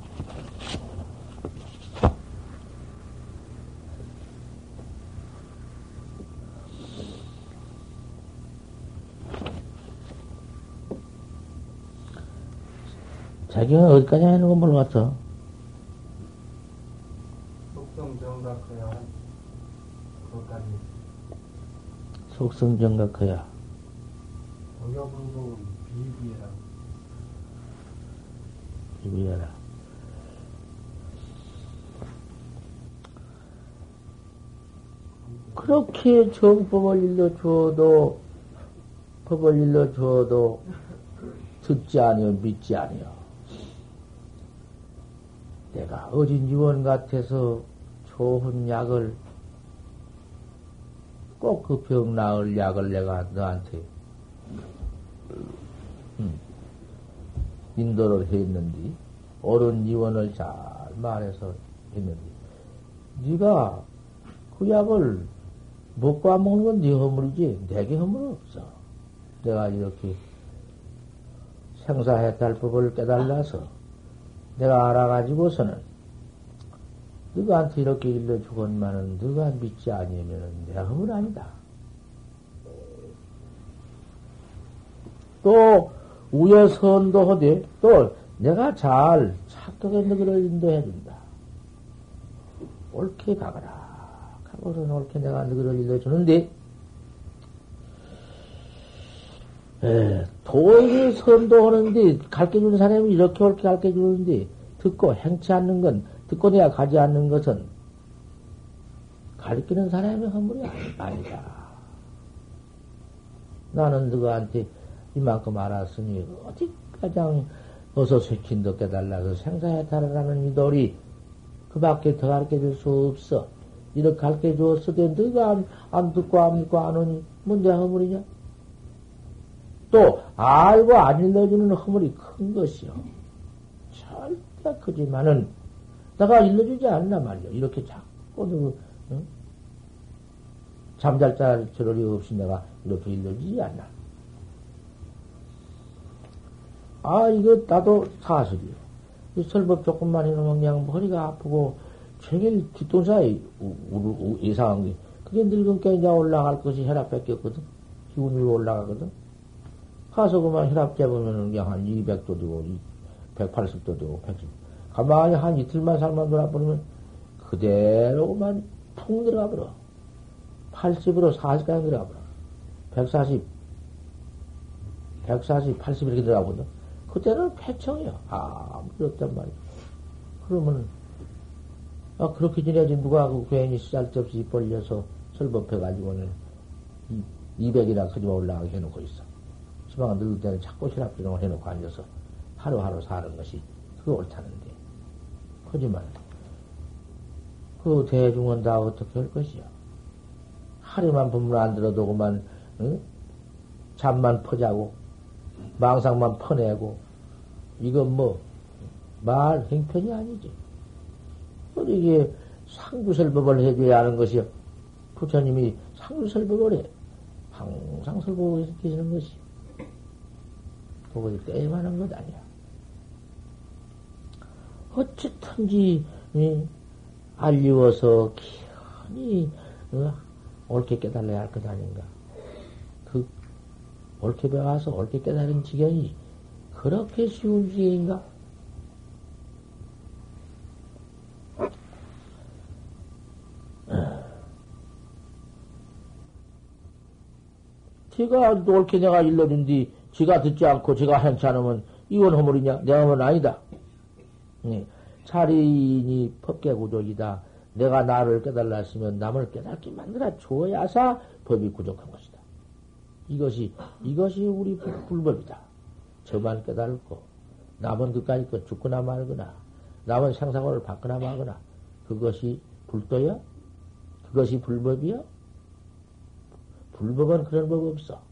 성 정각해야. 비비해라. 그렇게 정법을 일러줘도, 법을 일러줘도, 듣지 아니요, 믿지 아니요. 내가 어진 유원 같아서 좋은 약을, 꼭 그 병 나을 약을 내가 너한테, 음, 인도를 했는데, 옳은 유언을 잘 말해서 했는데, 네가 그 약을 먹고 안 먹는 건 네 허물이지, 내게 허물 없어. 내가 이렇게 생사해탈법을 깨달아서 내가 알아가지고서는 너가한테 이렇게 일러주건만은 너가 믿지 아니면은 내 허물 아니다. 또 우여선도 하되 또 내가 잘 착각에 너를 인도해 준다. 옳게 가거라. 가고는 옳게 내가 너를 일러주는데 에, 도에게 선도하는데 가르쳐 주는 사람이 이렇게 옳게 가르쳐 주는데 듣고 행치 않는 건 듣고 내가 가지 않는 것은 가르치는 사람의 허물이 아니다. 나는 너한테 이만큼 알았으니 어디 가장 어서 쇠킨도 깨달라서 생사해탈하라는 이 도리 그 밖에 더 가르쳐 줄 수 없어. 이렇게 가르쳐 주었어도 너가 안, 안 듣고 안 믿고 안 오니 뭔데 허물이냐? 또 알고 안 일러주는 허물이 큰 것이요. 절대 크지만은 내가 일러주지 않나 말이야. 이렇게 자꾸 너, 응? 잠잘 자리 없이 내가 이렇게 일러주지 않나. 아, 이거 나도 사실이요. 이 설법 조금만 해놓으면 그냥 허리가 아프고, 제일 뒷동사에 이상한 게, 그게 늙은 게 이제 올라갈 것이 혈압 뺏겼거든. 기운이 올라가거든. 가서 그만 혈압 재보면은 그냥 한 200도 되고, 180도 되고, 110. 가만히 한 이틀만 살만 돌아버리면 그대로만 푹 들어가 버려. 80으로 40까지 들어가 버려. 140, 140, 80 이렇게 들어가거든. 그때는 폐청이야. 아무도 없단 말이야. 그러면, 아, 그렇게 지내야지 누가 그 괜히 쌀데없이 입 벌려서 설법해가지고는 200이나 크지만 올라가게 해놓고 있어. 시방은 늙을 때는 자꾸 혈압기능을 해놓고 앉아서 하루하루 사는 것이 그거 옳다는데. 하지만, 그 대중은 다 어떻게 할 것이야? 하루만 법문 안 들어도 그만, 응? 잠만 퍼자고, 망상만 퍼내고, 이건 뭐, 말, 행편이 아니지. 이게 상주설법을 해줘야 하는 것이요. 부처님이 상주설법을 해. 항상 설법을 계시는 것이. 그것이 떼만한 것 아니야. 어쨌든지, 알리워서 기연히 어? 옳게 깨달아야 할 것 아닌가. 그 옳게 배워서 옳게 깨달은 지경이 그렇게 쉬운 지경인가? 제가 옳게 내가 일러준 뒤, 지가 듣지 않고 제가 한치 않으면 이건 허물이냐? 내 허물은 아니다. 네. 차리니 법계구족이다. 내가 나를 깨달았으면 남을 깨닫게 만들어 줘야사 법이 구족한 것이다. 이것이, 이것이 우리 불법이다. 저만 깨달고, 남은 그까지 거 죽거나 말거나, 남은 생사고를 받거나 말거나, 그것이 불도야? 그것이 불법이야? 불법은 그런 법 없어.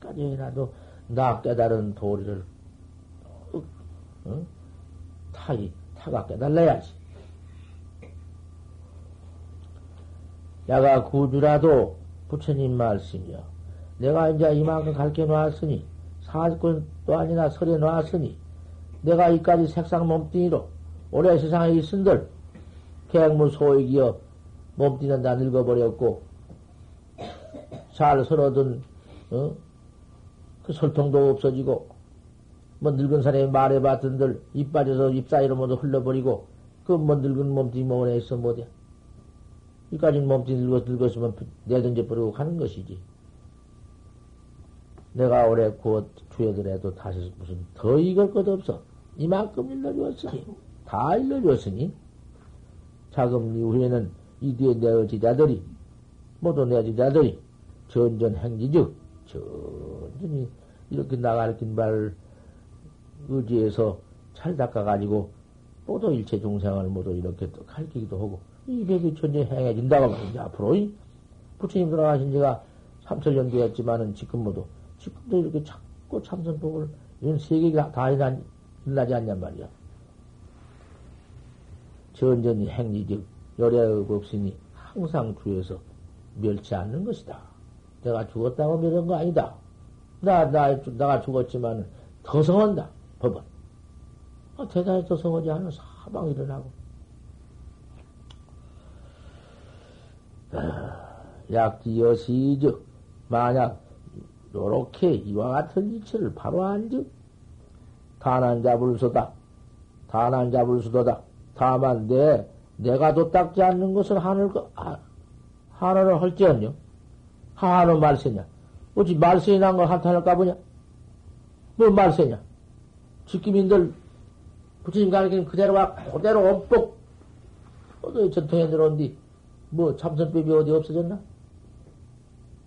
어디까지라도 나 깨달은 도리를 어? 타이 타가 깨달아야지. 야가 구주라도 부처님 말씀이요. 내가 이제 이만큼 가르쳐 놨으니 사직권도 아니나 설해 놨으니 내가 이까지 색상 몸뚱이로 올해 세상에 있은들 객무 소액이여 몸뚱이는 다 늙어버렸고 잘 설어둔 어? 그 설통도 없어지고 뭐 늙은 사람이 말해봤던들 입 빠져서 입 사이로 모두 흘러버리고 그 뭐 늙은 몸뚱이 몸에 있어 못해 이까지 몸뚱이 늙어 늙었으면 내던져 버리고 가는 것이지. 내가 올해 곧 주여들에도 다시 무슨 더 이걸 것 없어. 이만큼 일러주었으니 다 일러주었으니 자금 이후에는 이 뒤에 내 지자들이 모두 내 지자들이 전전 행지즉 전전히 이렇게 나가르친 바를 의지해서 잘 닦아가지고 모두 일체 중생을 모두 이렇게 또 가르치기도 하고 이 백이 천재 행해진다고 말이지 앞으로 부처님 돌아가신 지가 3천년 되었지만은 지금 모두 지금도 이렇게 자꾸 참선법을 이런 세계가 다 일어나, 일어나지 않냔 말이야. 전전히 행지즉 열애의 없으니 항상 주에서 멸치 않는 것이다. 내가 죽었다고 이런 거 아니다. 나, 나, 나가 죽었지만 더 성한다, 법은. 아, 대단히 더 성하지 않은 사방 일어나고. 아, 약지여시즉, 만약, 요렇게 이와 같은 이치를 바로 안즉, 단한 잡을 수다. 단한 잡을 수도다. 다만 내, 내가 도 닦지 않는 것을 하늘, 아, 하늘을 할지언요. 하는 말세냐? 어찌 말세이 난걸 한탄할까 보냐? 뭐 말세냐? 지킴인들 부처님 가르치는 그대로와 그대로 엄뻑 어디 전통에 들어온 뒤, 뭐 참선법이 어디 없어졌나?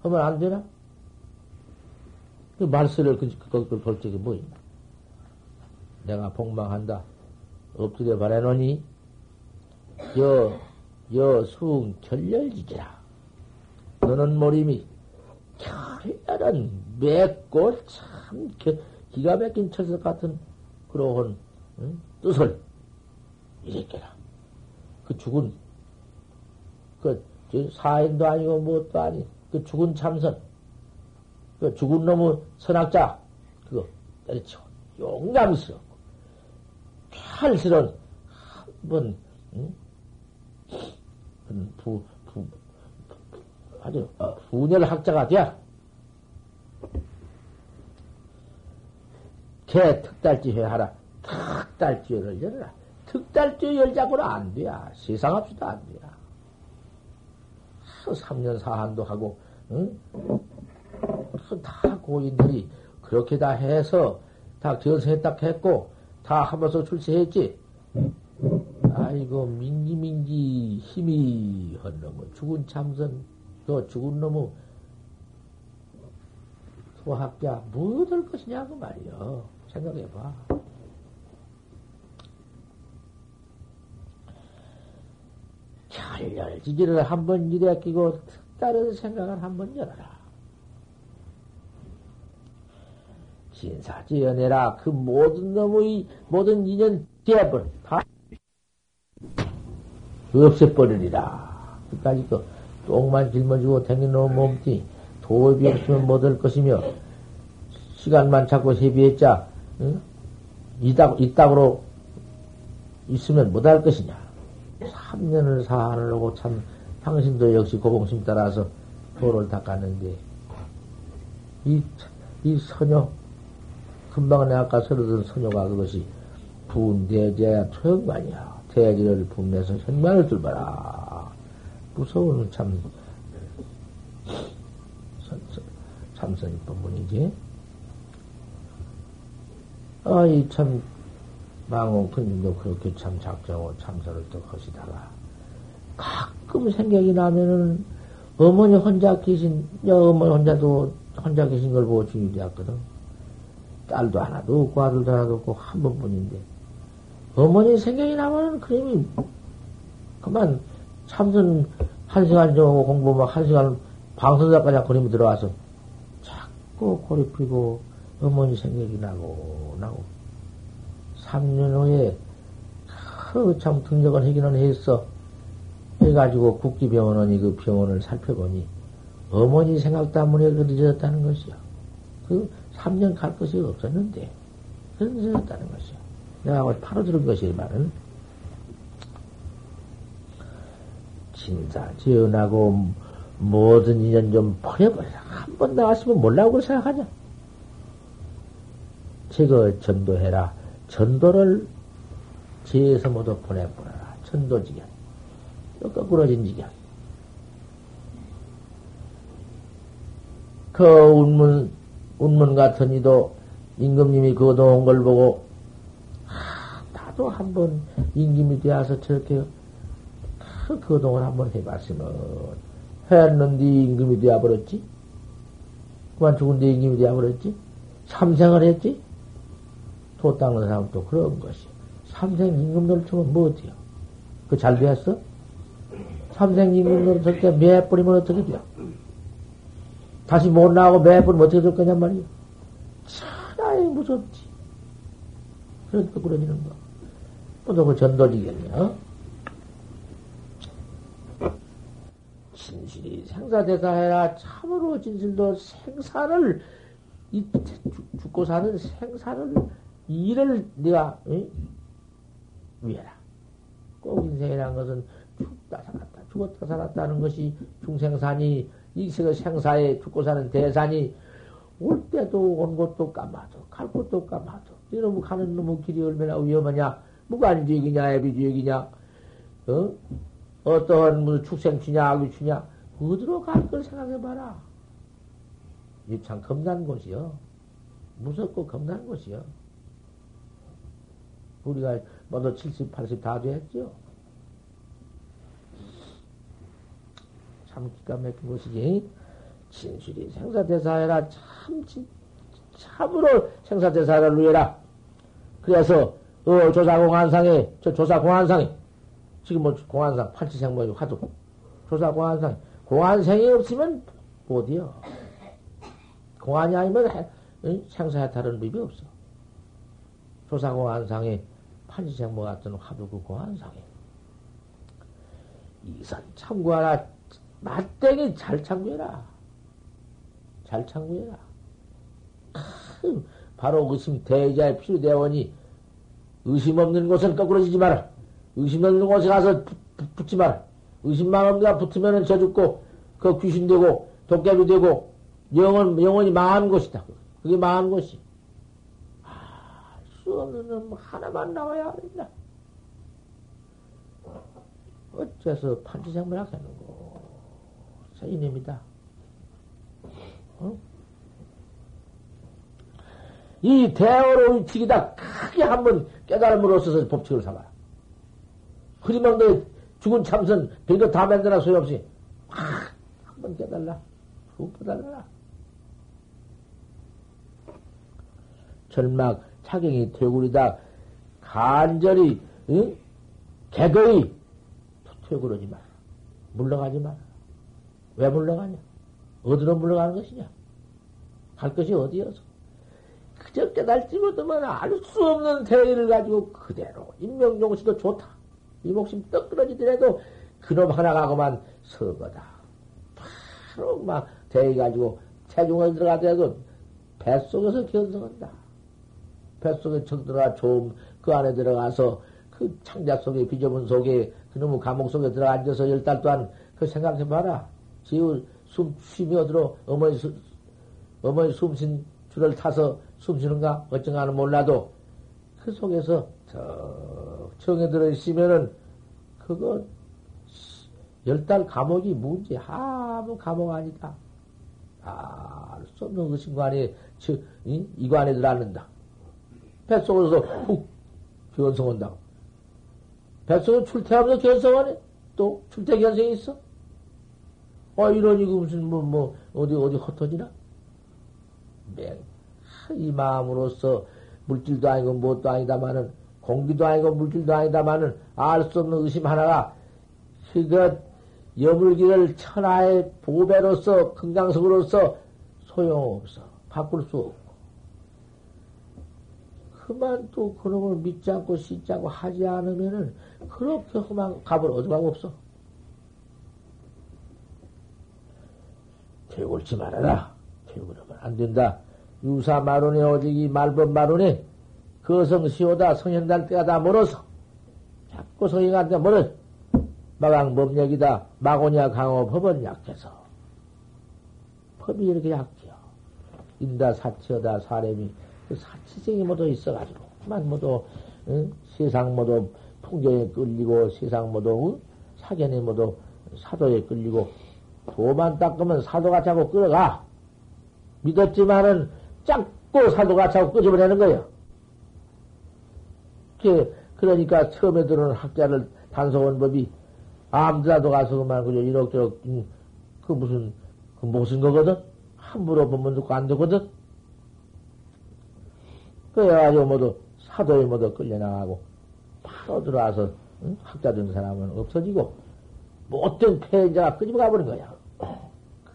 하면 안 되나? 그 말세를 그, 그걸 볼 적이 뭐 있나? 내가 복망한다. 엎드려 바라노니, 여, 여, 숭, 결렬지지라. 너는 모림이 결연한 맵고 참 기가 막힌 철석 같은 그러한 응? 뜻을 이랬게라. 그 죽은 그 사인도 아니고 무엇도 아닌 그 죽은 참선 그 죽은 놈의 선악자 그거 때려치고 용감스럽고 칼스러운 한번 응? 부, 부, 아주 분열 학자가 돼야 개 특달지회 하라. 특달지회를 열어라. 특달지회 열자고는 안 돼야. 세상 없이도 안 돼야. 3년 사한도 하고, 응? 다 고인들이 그렇게 다 해서 다딱 했고, 다 하면서 출세했지. 아이고, 민기민기 힘이 헌놈은 죽은 참선 너 죽은 놈의 소학자 뭐될 것이냐고 말이요. 생각해봐. 결렬지지를 한번 이래 끼고 다른 생각을 한번 열어라. 진사지연해라. 그 모든 놈의 모든 인연 대합을 다 없애버리리라. 끝까지 그 똥만 짊어지고 댕기는 몸띠 도업이 없으면 못할 것이며 시간만 자꾸 세비했자 응? 이따, 이따구로 있으면 못할 것이냐 3년을 사하려고 참, 당신도 역시 고공심 따라서 도를 닦았는데, 이, 이 선녀, 금방 내가 아까 서르던 선녀가 그것이 분대제 초연관이야. 대지를 분내서 현관을 뚫어라. 무서운 참, 참선이 법문이지. 아, 이 참, 망원 큰님도 그렇게 참 작정하고 참선을 또 하시다가, 가끔 생각이 나면은, 어머니 혼자 계신, 여 어머니 혼자도 혼자 계신 걸 보고 중이 되었거든. 딸도 하나도 없고, 아들도 하나도 없고, 한 번뿐인데. 어머니 생각이 나면은, 그림이, 그만, 참선 한 시간 정도 공부 막 한 시간 방송작까지 그림이 들어와서, 자꾸 고리 풀고, 어머니 생각이 나고, 나고. 3년 후에, 참 등력을 하기는 했어. 해가지고 국기병원원이 그 병원을 살펴보니, 어머니 생각 때문에 그 늦어졌다는 것이야. 그 3년 갈 것이 없었는데, 그 늦어졌다는 것이야. 내가 바로 들은 것이 말은, 진사, 지연하고 모든 인연 좀 버려버려라. 한번 나왔으면 몰라고 생각하냐? 제거 전도해라. 전도를 지에서 모두 보내보내라. 전도지견. 또 거꾸로진 지견. 그 운문, 운문 같은 이도 임금님이 거동한 걸 보고, 아, 나도 한번 임금이 되어서 저렇게 그 거동을 한번 해봤으면, 했는데 임금이 되어버렸지? 그만 죽은데 임금이 되어버렸지? 삼생을 했지? 도 닦는 사람도 그런 것이. 삼생 임금 노릇하면 뭐 어때요? 그 잘 되었어? 삼생 임금 노릇할 때몇 뿌리면 어떻게 돼요? 다시 못 나오고 몇 뿌리면 어떻게 될 거냔 말이야. 차라리 무섭지. 그러니까 그러지는 거. 또그 전도지겠냐? 어? 진실이 생사대사해라. 참으로 진실도 생사를, 이, 죽고 사는 생사를 이를 네가 응? 위해라. 꼭 인생이라는 것은 죽다 살았다, 죽었다 살았다는 것이 중생산이 이 생사에 죽고 사는 대산이 올 때도 온 곳도 까마도 갈 곳도 까마도 이놈 가는 놈의 길이 얼마나 위험하냐? 무관지역이냐 애비지역이냐? 어? 어떠한 무슨 축생취냐 악유취냐? 어디로 갈 걸 생각해봐라. 이참 겁난 곳이요 무섭고 겁난 곳이요 우리가 뭐도 70, 80 다 됐죠. 참 기가 막힌 것이지. 진실이 생사대사해라. 참, 참으로 생사대사를 위해라. 그래서, 어, 조사공안상에, 저 조사공안상에, 지금 뭐 공안상, 팔치생모의 화두, 조사공안상, 공안생이 없으면 어디요? 공안이 아니면 생사해탈은 법이 없어. 조사공안상에 판지생모 같은 화두 그 공안상에 이산 참고하라 맞대기 잘 참고해라. 잘 참고해라. 바로 의심 대자의 필요대원이 의심 없는 곳은 거꾸로 지지 마라. 의심 없는 곳에 가서 붙, 지 마라. 의심만 없는가 붙으면 저 죽고 그 귀신 되고 도깨비 되고 영원, 영원히 망하는 것이다. 그게 망하는 것이 수 없는 놈 하나만 나와야 된다. 어째서 판치생물 하겠는고? 이놈이다. 어? 이 대어로 위치기다 크게 한번 깨달음으로써서 법칙을 삼아라. 너 죽은 참선 별거 다 만들어 소용없이 한번 깨달라. 푹 깨달라. 절막 차경이 퇴굴이다. 간절히, 응? 개거이 퇴굴하지 마라. 물러가지 마라. 왜 물러가냐? 어디로 물러가는 것이냐? 갈 것이 어디여서? 그저 깨달지 못하면 알 수 없는 대의를 가지고 그대로 인명용시도 좋다. 이 목숨 떡 끊어지더라도 그놈 하나 가고만 서거다. 바로 막 대의 가지고 체중을 들어가더라도 뱃속에서 견성한다. 뱃속에 척 들어가 좀 그 안에 들어가서 그 창자 속에 비좁은 속에 그놈의 감옥 속에 들어 앉아서 열 달 동안 그 생각해봐라. 지우 숨 쉬며 들어 어머니 수, 어머니 숨쉰 줄을 타서 숨 쉬는가 어쩌가는 몰라도 그 속에서 저 청에 들어 있으면은 그거 열 달 감옥이 뭔지 아무 감옥 아니다. 알 수 없는 그 신관에 저, 이, 이관에 들어앉는다. 뱃속에서 훅 견성한다고. 뱃속에 출퇴하면서 견성하네? 또 출퇴 견성이 있어? 어, 이러니 그 무슨, 뭐, 뭐, 어디, 어디 흩어지나? 맹, 이 마음으로서 물질도 아니고 무엇도 아니다마는, 공기도 아니고 물질도 아니다마는, 알 수 없는 의심 하나가, 그것, 여물기를 천하의 보배로서, 건강석으로서 소용없어. 바꿀 수 없고. 그만 또 그놈을 믿지 않고 씻지 않고 하지 않으면은 그렇게 험한 값을 얻어가고 없어. 퇴골치 말아라. 퇴골하면 안 된다. 유사 마론에 오직이 말법 마론에 거성시오다 성현달 때가 다 멀어서 자꾸 성행한테 멀어 마강 법력이다 마고냐 강호 법은 약해서 법이 이렇게 약해요. 인다 사치어다 사람이 그 사치생이 모두 있어가지고, 그만 모두, 응? 세상 모두 풍경에 끌리고, 세상 모두, 응? 사견에 모두 사도에 끌리고, 도만 닦으면 사도가 자꾸 끌어가. 믿었지만은 짝고 사도가 자꾸 끄집어내는 거예요. 그, 그러니까 처음에 들어오는 학자를 단속원 법이 아무데라도 가서 그만 그저 이럭저럭, 응, 그 무슨, 그 무슨 거거든? 함부로 보면 듣고 안 되거든? 그래가지고 모두 사도에 모두 끌려나가고 바로 들어와서 응? 학자 된 사람은 없어지고 못된 폐자가 끄집어 가버린 거야.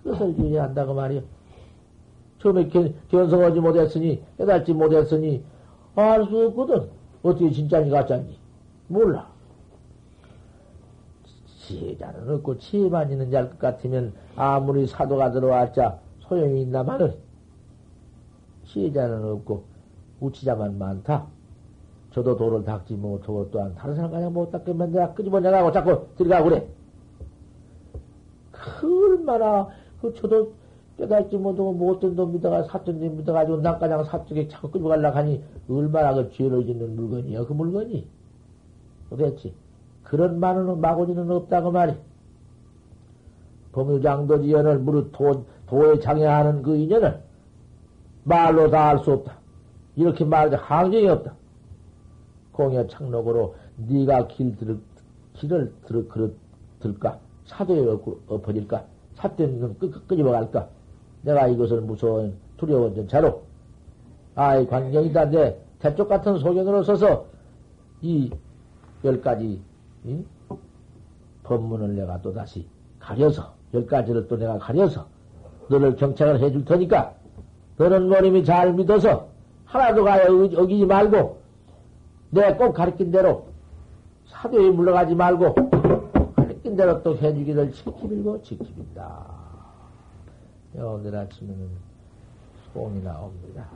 그것을 유의한다고 말이요. 처음에 견, 견성하지 못했으니 깨닫지 못했으니 알 수 없거든. 어떻게 진짜니 가짜니 몰라. 지혜자는 없고 지혜만 있는 자일 것 같으면 아무리 사도가 들어왔자 소용이 있나마는 지혜자는 없고 우치자만 많다. 저도 도를 닦지 못하고 또한 다른 사람 그냥 못 닦으면 내가 끄집어 내가고 자꾸 들어가고 그래. 그 얼마나 그 저도 깨닫지 못하고 못된 돈 믿어가 사돈 돈 믿어가지고 난가장 사쪽에 자꾸 끄집어 가려고 하니 얼마나 그 죄를 짓는 물건이야 그 물건이. 그랬지. 그런 많은 마고지는 없다고 말이. 범유장도지 연을 무릇 도, 도에 장애하는 그 인연을 말로 다할수 없다. 이렇게 말하자 항정이 없다. 공여 창록으로 네가 길 들, 길을 들, 그릇, 들까? 사도에 엎어질까? 사대는 끄집어 갈까? 내가 이것을 무서운 두려운 전차로 아이 관경이다 내 대쪽 같은 소견으로 서서 이 열 가지 이? 법문을 내가 또 다시 가려서 열 가지를 또 내가 가려서 너를 경착을 해줄 테니까 너는 머리미 잘 믿어서 하나도 가야 어기지 말고, 내가 꼭 가르친 대로 사도에 물러가지 말고, 가르친 대로 또 해주기를 지키밀고 지키민다. 오늘 아침에는 소음이 나옵니다.